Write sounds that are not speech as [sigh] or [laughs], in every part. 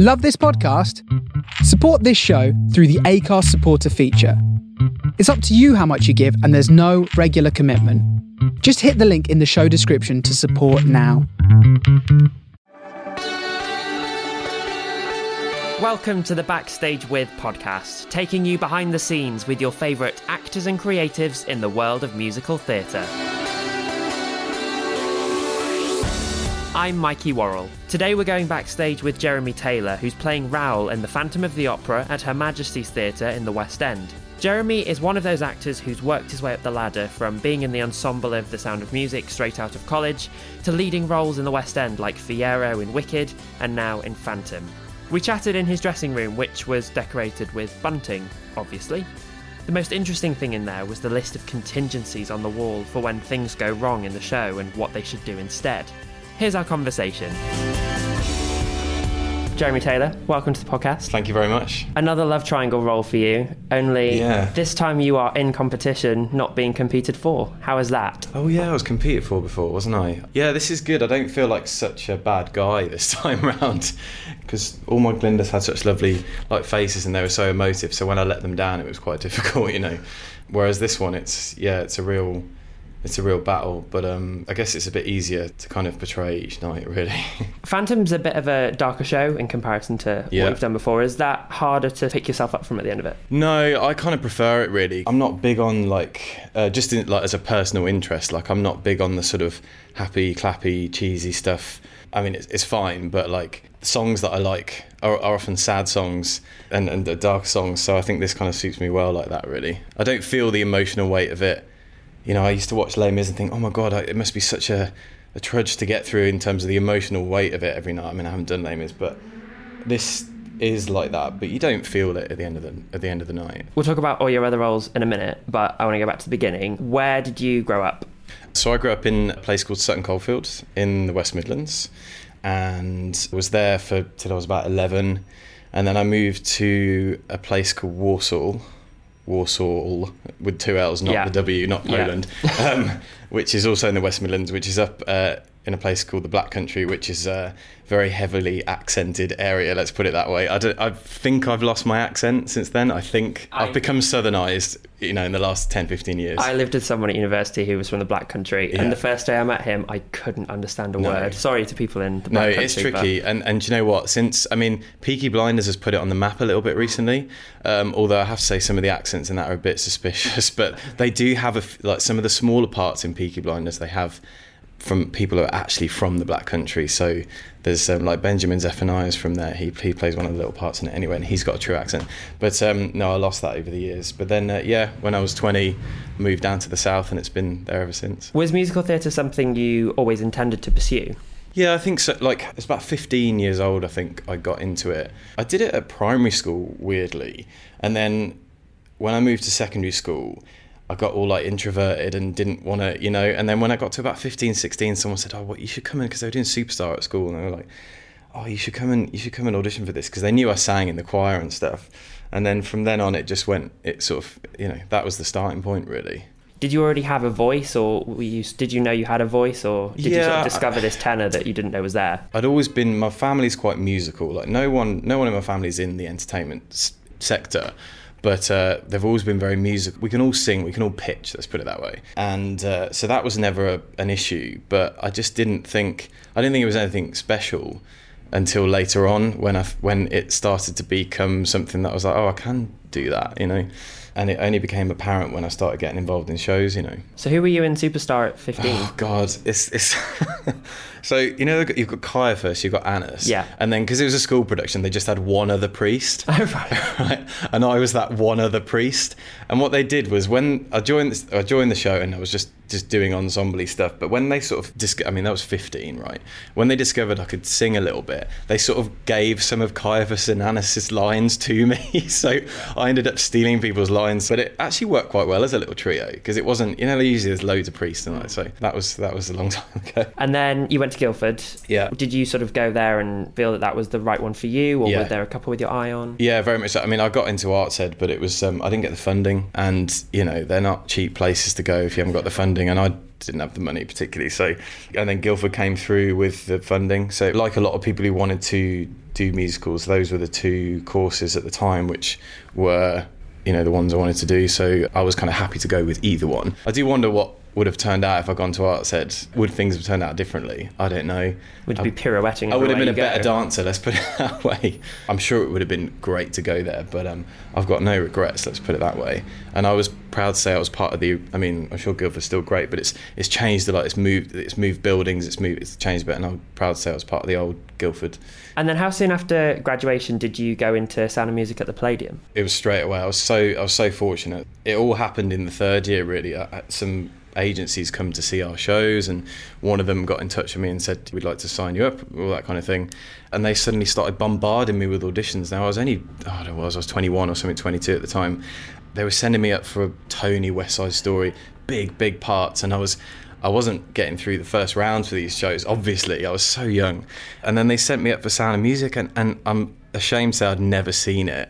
Love this podcast? Support this show through the Anchor's supporter feature. It's up to you how much you give, and there's no regular commitment. Just hit the link in the show description to support now. Welcome to the Backstage With podcast, taking you behind the scenes with your favourite actors and creatives in the world of musical theatre. I'm Mikey Worrell. Today we're going backstage with Jeremy Taylor, who's playing Raoul in The Phantom of the Opera at Her Majesty's Theatre in the West End. Jeremy is one of those actors who's worked his way up the ladder from being in the ensemble of The Sound of Music straight out of college to leading roles in the West End like Fiyero in Wicked and now in Phantom. We chatted in his dressing room, which was decorated with bunting, obviously. The most interesting thing in there was the list of contingencies on the wall for when things go wrong in the show and what they should do instead. Here's our conversation. Jeremy Taylor, welcome to the podcast. Thank you very much. Another love triangle role for you, only Yeah. this time you are in competition, not being competed for. How is that? Oh yeah, I was competed for before, wasn't I? Yeah, this is good. I don't feel like such a bad guy [laughs] this time round because all my Glindas had such lovely like faces and they were so emotive. So when I let them down, it was quite [laughs] difficult, you know. Whereas this one, it's yeah, it's a real, it's a real battle. But um, I guess it's a bit easier to kind of portray each night, really. [laughs] Phantom's a bit of a darker show in comparison to Yeah. what you've done before. Is that harder to pick yourself up from at the end of it? No, I kind of prefer it really. I'm not big on like uh, just in, like as a personal interest. Like I'm not big on the sort of happy, clappy, cheesy stuff. I mean, it's, it's fine, but like songs that I like are, are often sad songs and and dark songs. So I think this kind of suits me well like that. Really, I don't feel the emotional weight of it. You know, I used to watch Les Mis and think, oh my god, I- it must be such a a trudge to get through in terms of the emotional weight of it every night. I mean, I haven't done Les Mis, but this is like that. But you don't feel it at the end of the at the end of the night. We'll talk about all your other roles in a minute, but I want to go back to the beginning. Where did you grow up? So I grew up in a place called Sutton Coldfield in the West Midlands, and was there for till I was about eleven, and then I moved to a place called Walsall, Walsall with two L's, not Yeah. the W, not Yeah. Poland, [laughs] um, which is also in the West Midlands, which is up uh, in a place called the Black Country, which is a very heavily accented area. Let's put it that way. I, don't, I think I've lost my accent since then. I think I- I've become southernised, you know, in the last 10, 15 years. I lived with someone at university who was from the Black Country, Yeah. and the first day I met him, I couldn't understand a No. word. Sorry to people in the No, Black Country. No, it's tricky, and and do you know what? Since I mean, Peaky Blinders has put it on the map a little bit recently. Um, although I have to say some of the accents in that are a bit suspicious, [laughs] but they do have a like some of the smaller parts in Peaky Blinders. They have from people who are actually from the Black Country. So there's um, like Benjamin Zephaniah from there. He he plays one of the little parts in it anyway, and he's got a true accent. But um, no, I lost that over the years. But then uh, yeah, when I was 20, moved down to the south, and it's been there ever since. Was musical theatre something you always intended to pursue? Yeah, I think so. Like, it's about 15 years old, I think I got into it. I did it at primary school, weirdly. And then when I moved to secondary school, I got all like introverted and didn't want to, you know. And then when I got to about 15, 16, someone said, Oh, what, you should come in, because they were doing Superstar at school. And they were like, Oh, you should come and you should come and audition for this because they knew I sang in the choir and stuff. And then from then on, it just went. It sort of, you know, that was the starting point, really. Did you already have a voice, or were you, did you know you had a voice, or did you sort of discover this tenor that you didn't know was there? I'd always been my family's quite musical. Like no one, no one in my family's in the entertainment s- sector, but uh, they've always been very musical. We can all sing, we can all pitch. Let's put it that way. And uh, so that was never a, an issue. But I just didn't think I didn't think it was anything special until later on when I when it started to become something that I was like, oh, I can do that, you know. And it only became apparent when I started getting involved in shows, you know. So who were you in Superstar at 15? Oh God, it's it's. [laughs] so you know you've got Caiaphas, you've got Annas, Yeah. and then because it was a school production, they just had one other priest, Oh, right. [laughs] right? And I was that one other priest. And what they did was when I joined, this, I joined the show, and I was just just doing ensemble stuff. But when they sort of, dis- I mean, that was fifteen, right? When they discovered I could sing a little bit, they sort of gave some of Caiaphas and Annas's lines to me. [laughs] so I ended up stealing people's lines lines, but it actually worked quite well as a little trio because it wasn't, you know, usually there's loads of priests and that. So that was that was a long [laughs] time ago. And then you went to Guildford. Yeah. Did you sort of go there and feel that that was the right one for you, or Yeah. were there a couple with your eye on? Yeah, very much so. I mean, I got into Arts Ed, but it was um, I didn't get the funding, and you know they're not cheap places to go if you haven't got the funding, and I didn't have the money particularly. So, and then Guildford came through with the funding. So, like a lot of people who wanted to do musicals, those were the two courses at the time which were you know the ones I wanted to do. So I was kind of happy to go with either one. I do wonder what would have turned out if I'd gone to Arts Ed. Would things have turned out differently? I don't know. Would you be pirouetting? I would have been a you better dancer, let's put it [laughs] that way. I'm sure it would have been great to go there, but um, I've got no regrets, let's put it that way. And I was proud to say I was part of the. I mean, I'm sure Guildford's still great, but it's it's changed a lot. It's moved. It's moved buildings. It's moved. It's changed a bit, and I'm proud to say I was part of the old Guildford. And then how soon after graduation did you go into Sound of Music at the Palladium? It was straight away. I was so I was so fortunate. It all happened in the third year, really. I- some agencies come to see our shows, and one of them got in touch with me and said, "We'd like to sign you up," all that kind of thing. And they suddenly started bombarding me with auditions. Now I was only oh, I don't know, I was I was 21 or something, 22 at the time. They were sending me up for a Tony West Side Story, big big parts, and I was. I wasn't getting through the first round for these shows, obviously. I was so young. And then they sent me up for Sound of Music, and, and I'm ashamed to say I'd never seen it.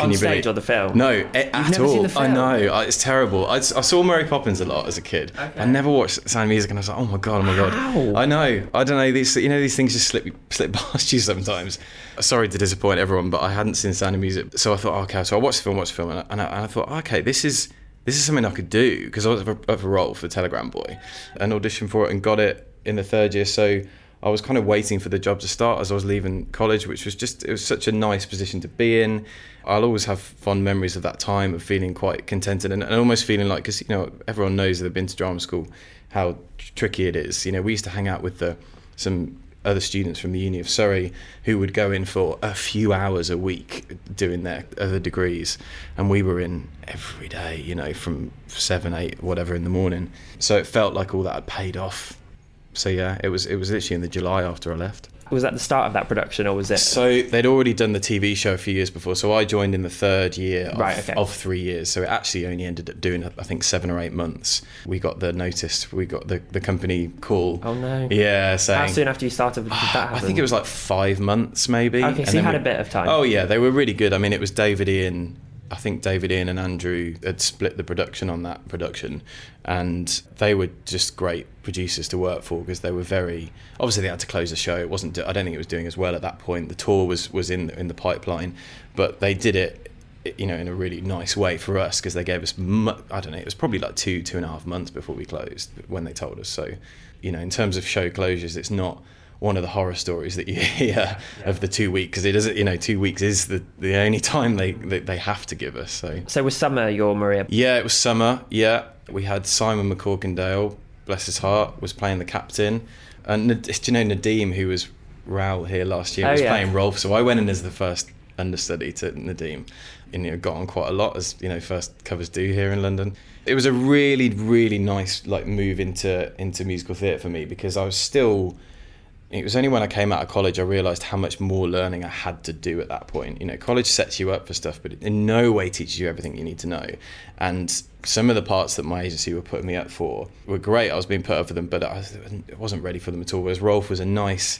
Can On you stage believe- or the film? No, a- at never all. seen the I know. I- It's terrible. I saw Mary Poppins a lot as a kid. I never watched Sound of Music, and I was like, oh my god, oh my god. How? I know. I don't know. These, you know, these things just slip slip [laughs] past you sometimes. Sorry to disappoint everyone, but I hadn't seen Sound of Music, so I thought, oh, okay. So I watched the film, watched the film, and I, and I, and I thought, okay, this is this is something I could do because I was up for a role for Telegram Boy, and auditioned for it and got it in the third year. So. I was kind of waiting for the job to start as I was leaving college, which was just, it was such a nice position to be in. I'll always have fond memories of that time of feeling quite contented and, and almost feeling like, because, you know, everyone knows that they've been to drama school, how tr- tricky it is. You know, we used to hang out with the, some other students from the Uni of Surrey who would go in for a few hours a week doing their other degrees, and we were in every day, you know, from seven, eight, whatever in the morning. So it felt like all that had paid off. So yeah, it was it was literally in the July after I left. Was that the start of that production, or was it? So they'd already done the TV show a few years before. So I joined in the third year of, Right, okay. of three years. So it actually only ended up doing, I think, seven or eight months. We got the notice. We got the, the company call. Oh no! Yeah, saying How soon after you started did that happen? [sighs] I think it was like five months, maybe. Okay, so you had we- a bit of time. Oh yeah, they were really good. I mean, it was David Ian. I think David Ian and Andrew had split the production on that production, and they were just great producers to work for because they were very. Obviously, they had to close the show. It wasn't. I don't think it was doing as well at that point. The tour was was in in the pipeline, but they did it. You know, in a really nice way for us because they gave us. I don't know. It was probably like two two and a half months before we closed when they told us. So, you know, in terms of show closures, it's not one of the horror stories that you [laughs] hear of the two weeks because it is you know two weeks is the the only [laughs] time they, they they have to give us so. So was Summer your Maria? yeah it was Summer yeah. We had Simon McCorkindale bless his heart was playing the captain. And do you know Nadim who was Raoul here last year Oh, was yeah. playing Rolf so I went in as the first understudy to Nadim and you know got on quite a lot as you know first covers do here in London. It was a really really nice like move into into musical theatre for me because I was still it was only when I came out of college I realised how much more learning I had to do at that point. You know, college sets you up for stuff, but it in no way teaches you everything you need to know. And some of the parts that my agency were putting me up for were great. I was being put up for them, but I was- I wasn't ready for them at all. Whereas Rolf was a nice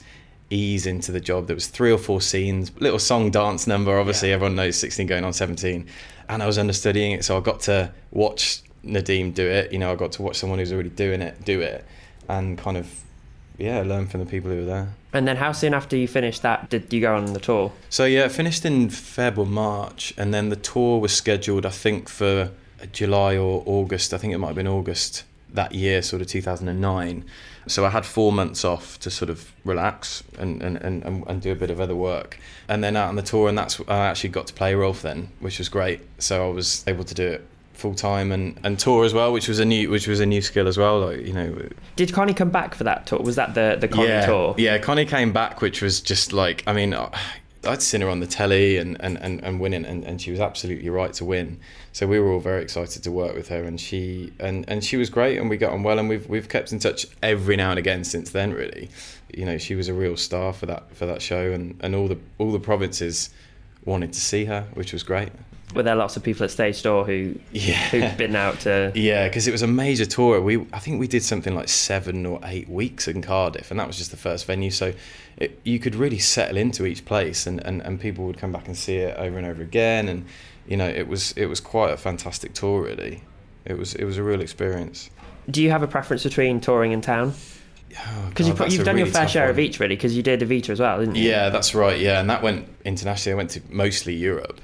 ease into the job. There was three or four scenes, little song dance number. Obviously, everyone knows 16 going on 17, and I was understudying it, so I got to watch Nadim do it. You know, I got to watch someone who's already doing it do it, and kind of yeah, learn from the people who were there. And then how soon after you finished that did you go on the tour? So yeah, it finished in Feb or March, and then the tour was scheduled, I think, for uh, July or August. I think it might have been August that year, sort of 2009. So I had four months off to sort of relax and, and, and, and and do a bit of other work. And then out on the tour, and that's I actually got to play Rolf then, which was great. So I was able to do it full time and, and tour as well, which was a new which was a new skill as well. Like you know, Did Connie come back for that tour? Was that the the Connie yeah, tour? Yeah, Connie came back, which was just like, I mean, I'd seen her on the telly and, and, and, and winning, and, and she was absolutely right to win. So we were all very excited to work with her, and she and, and she was great, and we got on well, and we've we've kept in touch every now and again since then. Really, you know, she was a real star for that for that show, and, and all the all the provinces wanted to see her, which was great. Were there lots of people at Stage Door who Yeah. who'd been out to? [laughs] Yeah, because it was a major tour. We I think we did something like seven or eight weeks in Cardiff, and that was just the first venue. So it, you could really settle into each place, and, and, and people would come back and see it over and over again. And you know, it was it was quite a fantastic tour. Really, it was it was a real experience. Do you have a preference between touring in town? Oh, Because you've, you've a done your fair share of each, really. Because you did Evita as well, didn't you? Yeah, that's right. Yeah, and that went internationally. I went to mostly Europe,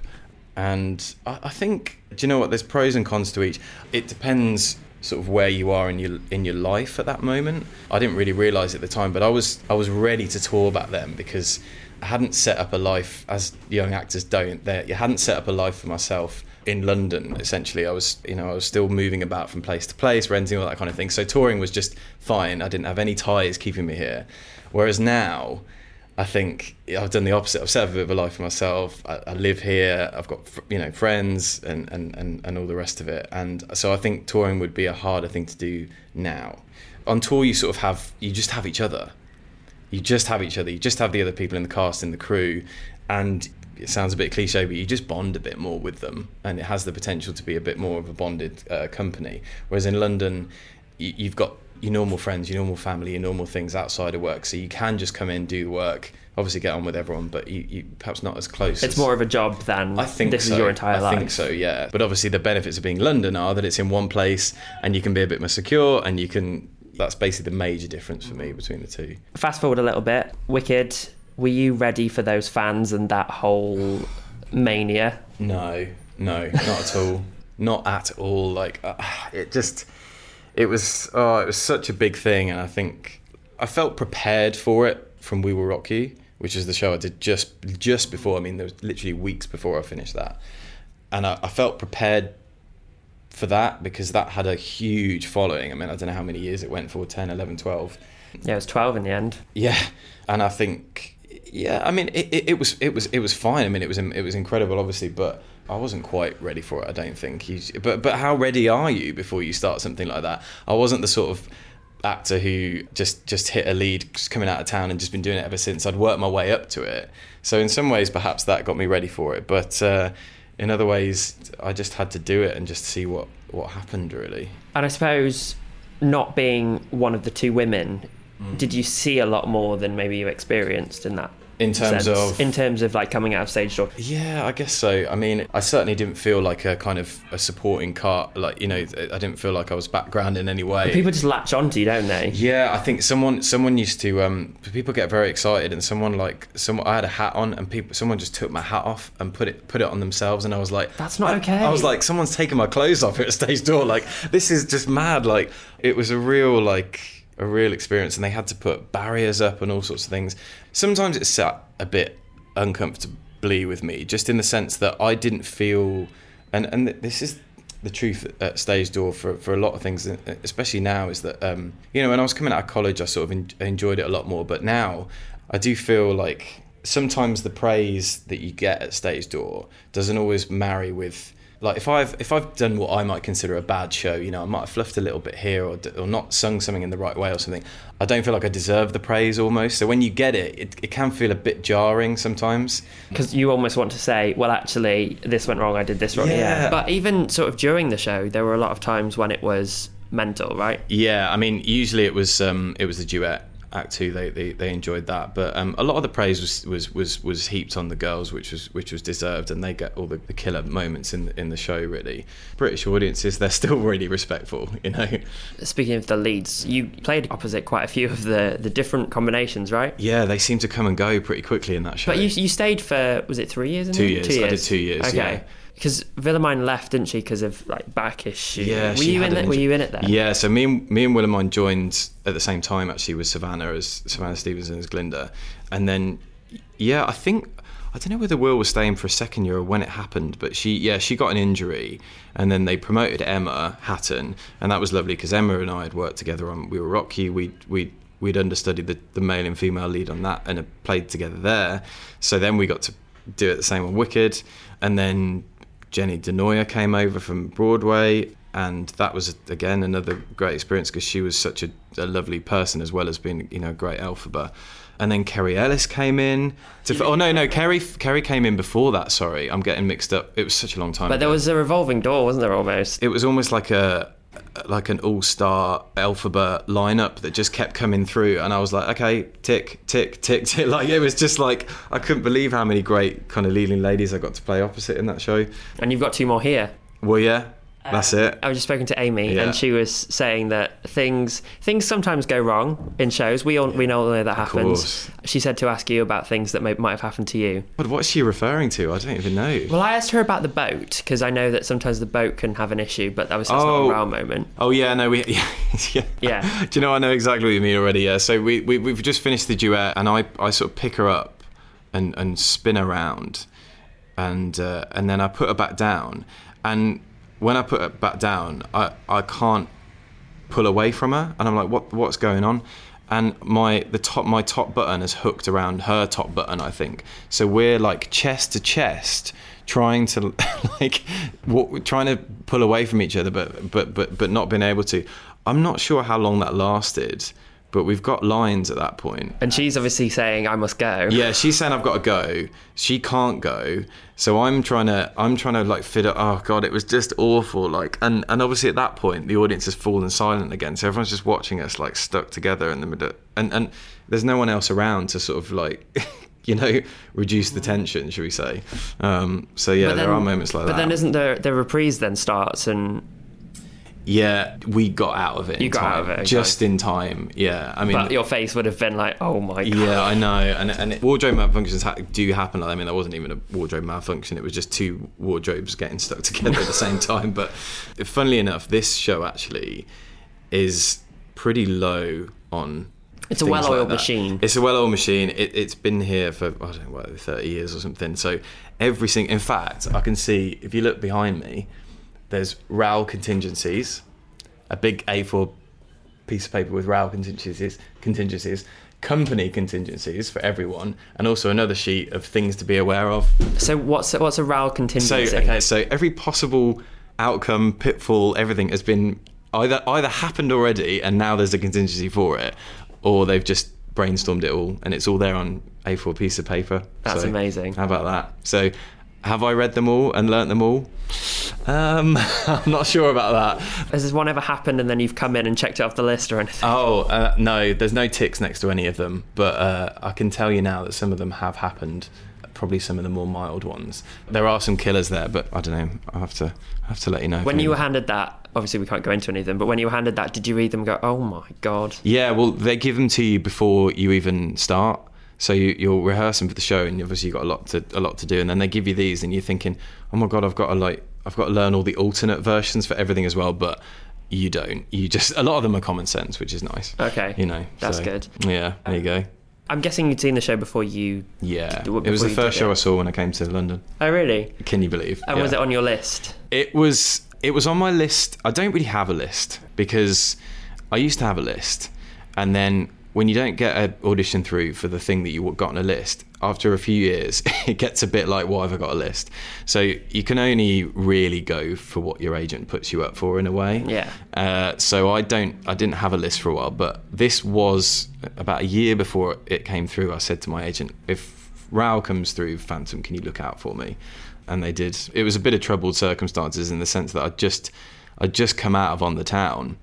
and I, I think do you know what? There's pros and cons to each. It depends sort of where you are in your in your life at that moment. I didn't really realise at the time, but I was I was ready to tour back then because I hadn't set up a life as young actors don't. There, you hadn't set up a life for myself in London. Essentially, I was you know I was still moving about from place to place, renting all that kind of thing. So touring was just fine. I didn't have any ties keeping me here. Whereas now. I think I've done the opposite. I've set up a bit of a life for myself. I, I live here. I've got you know friends and, and, and, and all the rest of it. And so I think touring would be a harder thing to do now. On tour, you sort of have you just have each other. You just have each other. You just have the other people in the cast in the crew, and it sounds a bit cliche, but you just bond a bit more with them, and it has the potential to be a bit more of a bonded uh, company. Whereas in London, you, you've got your normal friends, your normal family, your normal things outside of work, so you can just come in, do the work, obviously get on with everyone, but you, you perhaps not as close. It's as, more of a job than I think this so. is your entire I life. I think so, yeah. But obviously, the benefits of being London are that it's in one place, and you can be a bit more secure, and you can. That's basically the major difference for me between the two. Fast forward a little bit. Wicked. Were you ready for those fans and that whole mania? No, no, not at all. [laughs] Not at all. Like uh, it just, it was. Oh, it was such a big thing, and I think I felt prepared for it from We Will Rock You, which is the show I did just just before. I mean, there was literally weeks before I finished that, and I, I felt prepared for that because that had a huge following. I mean, I don't know how many years it went for 10, 11, 12. Yeah, it was 12 in the end. Yeah, and I think, yeah, I mean, it, it, it was it was it was fine. I mean, it was it was incredible, obviously, but I wasn't quite ready for it. I don't think. You, but but how ready are you before you start something like that? I wasn't the sort of actor who just just hit a lead coming out of town and just been doing it ever since. I'd worked my way up to it. So in some ways, perhaps that got me ready for it. But uh, in other ways, I just had to do it and just see what what happened. Really. And I suppose not being one of the two women, Mm. did you see a lot more than maybe you experienced in that? In terms sense? of in terms of like coming out of stage door. Yeah, I guess so. I mean, I certainly didn't feel like a kind of a supporting car. Like you know, I didn't feel like I was background in any way. People just latch onto you, don't they? yeah, I think someone someone used to um people get very excited and someone like someone I had a hat on and people someone just took my hat off and put it put it on themselves and I was like That's not I- okay. I was like someone's taking my clothes off at stage door like this is just mad like it was a real like a real experience and they had to put barriers up and all sorts of things. Sometimes it sat a bit uncomfortably with me just in the sense that I didn't feel and and this is the truth at stage door for, for a lot of things especially now is that um, you know when I was coming out of college I sort of en- enjoyed it a lot more but now I do feel like sometimes the praise that you get at stage door doesn't always marry with like if I've if I've done what I might consider a bad show, you know, I might have fluffed a little bit here or, or not sung something in the right way or something. I don't feel like I deserve the praise almost. So when you get it, it, it can feel a bit jarring sometimes. Because you almost want to say, well, actually, this went wrong. I did this wrong. Yeah. But even sort of during the show, there were a lot of times when it was mental, right? Yeah, I mean, usually it was um, it was the duet act two. They, they they enjoyed that, but um, a lot of the praise was, was was was heaped on the girls, which was which was deserved, and they get all the, the killer moments in the, in the show. Really, British audiences they're still really respectful, you know. Speaking of the leads, you played opposite quite a few of the, the different combinations, right? Yeah, they seem to come and go pretty quickly in that show. But you, you stayed for, was it three years? Two years. Two I did two years, Okay. yeah. Because Willemijn left, didn't she, because of like back issues? Yeah, Were you in it? Were you in it then? Yeah, so me and me and Willemijn joined at the same time actually with Savannah as Savannah Stevenson as Glinda, and then yeah, I think I don't know whether Will was staying for a second year or when it happened, but she yeah she got an injury, and then they promoted Emma Hatton, and that was lovely because Emma and I had worked together on We Will Rock You. We we we'd understudied the, the male and female lead on that and had played together there. So then we got to do it the same on Wicked, and then Jenny DiNoia came over from Broadway, and that was again another great experience because she was such a, a lovely person as well as being you know a great Elphaba. and then Kerry Ellis came in. To, oh no, no, Kerry Kerry came in before that. Sorry, I'm getting mixed up. It was such a long time. But there was a revolving door, wasn't there? Almost. it was almost like a like an all-star Elphaba lineup that just kept coming through and I was like okay tick tick tick [laughs] tick. Like it was just like I couldn't believe how many great kind of leading ladies I got to play opposite in that show. And you've got two more here. well yeah that's it I was just spoken to Amy, Yeah. and she was saying that things things sometimes go wrong in shows. We all we know that happens. She said to ask you about things that may, might have happened to you. but what's she referring to I don't even know Well, I asked her about the boat because I know that sometimes the boat can have an issue, but that was not Oh. a Raoul moment. Oh yeah, no, we yeah, [laughs] yeah. Yeah. Do you know I know exactly what you mean already? Yeah. So we, we we've just finished the duet, and I I sort of pick her up and and spin around, and uh, and then I put her back down, and when I put her back down, I I can't pull away from her, and I'm like, what what's going on? And my the top my top button is hooked around her top button, I think. So we're like chest to chest, trying to [laughs] like what, trying to pull away from each other, but but but but not being able to. I'm not sure how long that lasted, but we've got lines at that point. And she's obviously saying, "I must go." Yeah, she's saying I've got to go. She can't go. So I'm trying to I'm trying to like fit it. Oh god, it was just awful. Like and and obviously at that point the audience has fallen silent again. So everyone's just watching us like stuck together in the middle. And and there's no one else around to sort of like [laughs] you know reduce the tension, should we say? Um, so yeah, But there are moments like But that. But then isn't the the reprise then starts and yeah, we got out of it. You got time, out of it, just in time. Yeah, I mean. but your face would have been like, "Oh my god." Yeah, I know, and and it, wardrobe malfunctions ha- do happen. I mean, that wasn't even a wardrobe malfunction; it was just two wardrobes getting stuck [laughs] together at the same time. But funnily enough, this show actually is pretty low on. It's a well-oiled that. machine. It's a well-oiled machine. It, it's been here for I don't know, what, thirty years or something. So every single, in fact, I can see if you look behind me, there's Raoul contingencies, a big A4 piece of paper with Raoul contingencies, contingencies, company contingencies for everyone, and also another sheet of things to be aware of. So what's what's a Raoul So contingency? okay, so every possible outcome, pitfall, everything has been either either happened already, and now there's a contingency for it, or they've just brainstormed it all, and it's all there on A4 piece of paper. That's So, amazing. How about that? So. Have I read them all and learnt them all? Um, [laughs] I'm not sure about that. Has this one ever happened and then you've come in and checked it off the list or anything? Oh uh, no, there's no ticks next to any of them, but uh, I can tell you now that some of them have happened. Probably some of the more mild ones. There are some killers there, but I don't know. I have to I have to let you know. When you were handed that, obviously we can't go into anything, but when you were handed that, did you read them and go, "Oh my god"? yeah, well, they give them to you before you even start. So you, you're rehearsing for the show, and obviously you've got a lot to a lot to do, and then they give you these, and you're thinking, "Oh my god, I've got to like I've got to learn all the alternate versions for everything as well." But you don't. You just a lot of them are common sense, which is nice. Okay, You know, that's so, good. Yeah, there you go. Um, I'm guessing you'd seen the show before you. Yeah, Do it it was the first show it. I saw when I came to London. Oh really? Can you believe? And was it on your list? It was. It was on my list. I don't really have a list because I used to have a list, and then when you don't get an audition through for the thing that you got on a list, after a few years, [laughs] it gets a bit like, why have I got a list? So you can only really go for what your agent puts you up for in a way. Yeah. Uh, so I don't, I didn't have a list for a while, but this was about a year before it came through. I said to my agent, if Raoul comes through Phantom, can you look out for me? And they did. It was a bit of troubled circumstances in the sense that I just, I'd just come out of on the town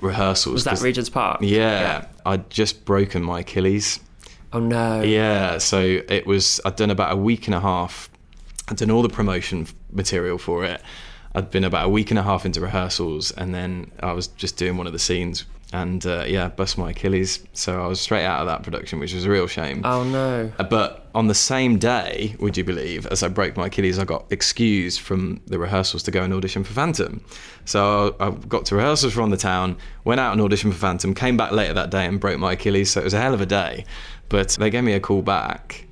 rehearsals. Was that Regent's Park? Yeah, I'd just broken my Achilles. Oh no. Yeah, so it was. I'd done about a week and a half. I'd done all the promotion material for it. I'd been about a week and a half into rehearsals, and then I was just doing one of the scenes, and uh, yeah, bust my Achilles. So I was straight out of that production, which was a real shame. Oh no. Uh, But on the same day, would you believe, as I broke my Achilles, I got excused from the rehearsals to go and audition for Phantom. So I got to rehearsals from the town, went out and auditioned for Phantom, came back later that day and broke my Achilles. So it was a hell of a day. But they gave me a call back,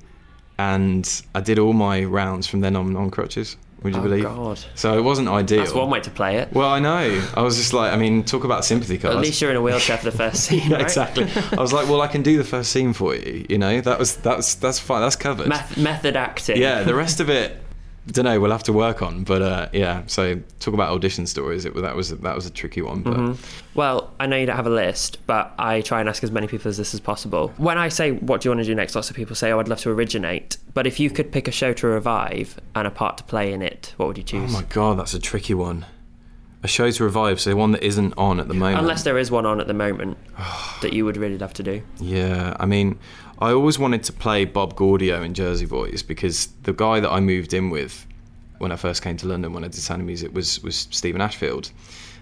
and I did all my rounds from then on on crutches. Would you Oh, believe? God. So it wasn't ideal. That's one way to play it. Well, I know. I was just like, I mean, talk about sympathy cards. At least you're in a wheelchair for the first [laughs] scene, Yeah, exactly. I was like, well, I can do the first scene for you. You know, that was that's that's fine. That's covered. Meth- method acting. yeah, the rest of it, don't know. We'll have to work on. But uh, yeah, so talk about audition stories. It that was that was a tricky one. But Well, I know you don't have a list, but I try and ask as many people as this as possible. When I say, what do you want to do next, lots of people say, oh, I'd love to originate. But if you could pick a show to revive and a part to play in it, what would you choose? Oh my god, that's a tricky one. A show to revive, so one that isn't on at the moment. Unless there is one on at the moment [sighs] that you would really love to do. Yeah, I mean, I always wanted to play Bob Gaudio in Jersey Boys because the guy that I moved in with when I first came to London when I did sound music was was Stephen Ashfield,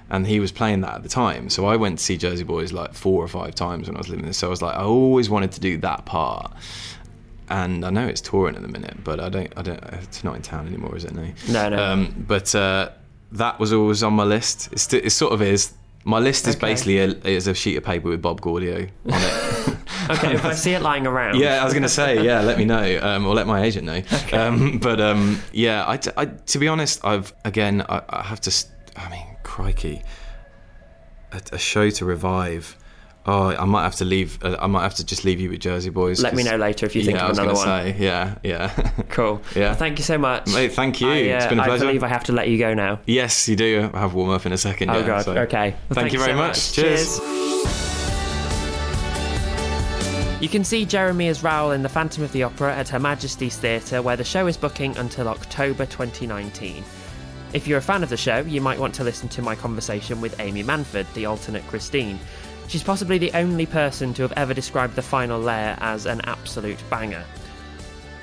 and he was playing that at the time. So I went to see Jersey Boys like four or five times when I was living there. So I was like, I always wanted to do that part. And I know it's touring at the minute, but I don't. I don't. It's not in town anymore, is it? No. No, no. Um, but uh, that was always on my list. It's, it sort of is. My list is Okay. basically a, is a sheet of paper with Bob Gaudio on it. Okay, if I see it lying around. Yeah, I was going to say, yeah, let me know, um, or let my agent know. Um, but um, yeah, I, I- to be honest, I've again, I, I have to. I mean, crikey, a, a show to revive. Oh, I might have to leave. Uh, I might have to just leave you with Jersey Boys. Let me know later if you think yeah, of I was another one. Say, yeah, yeah. [laughs] Cool. Yeah. Well, thank you so much. Mate, thank you. I, uh, it's been a pleasure. I believe I have to let you go now. yes, you do. I have warm up in a second. Oh yeah, god. so- Okay. Well, Thank you very so much. Cheers. You can see Jeremy as Raoul in The Phantom of the Opera at Her Majesty's Theatre, where the show is booking until October 2019. If you're a fan of the show, you might want to listen to my conversation with Amy Manford, the alternate Christine. She's possibly the only person to have ever described the final lair as an absolute banger.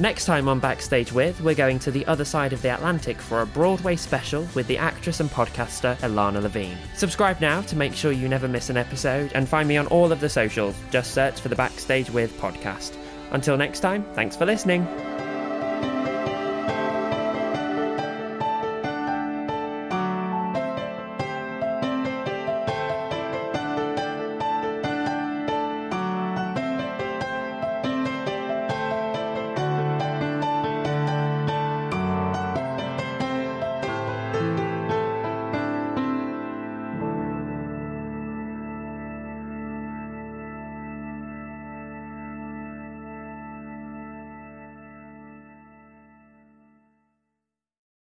Next time on Backstage With, we're going to the other side of the Atlantic for a Broadway special with the actress and podcaster Ilana Levine. Subscribe now to make sure you never miss an episode and find me on all of the socials. Just search for the Backstage With podcast. Until next time, thanks for listening.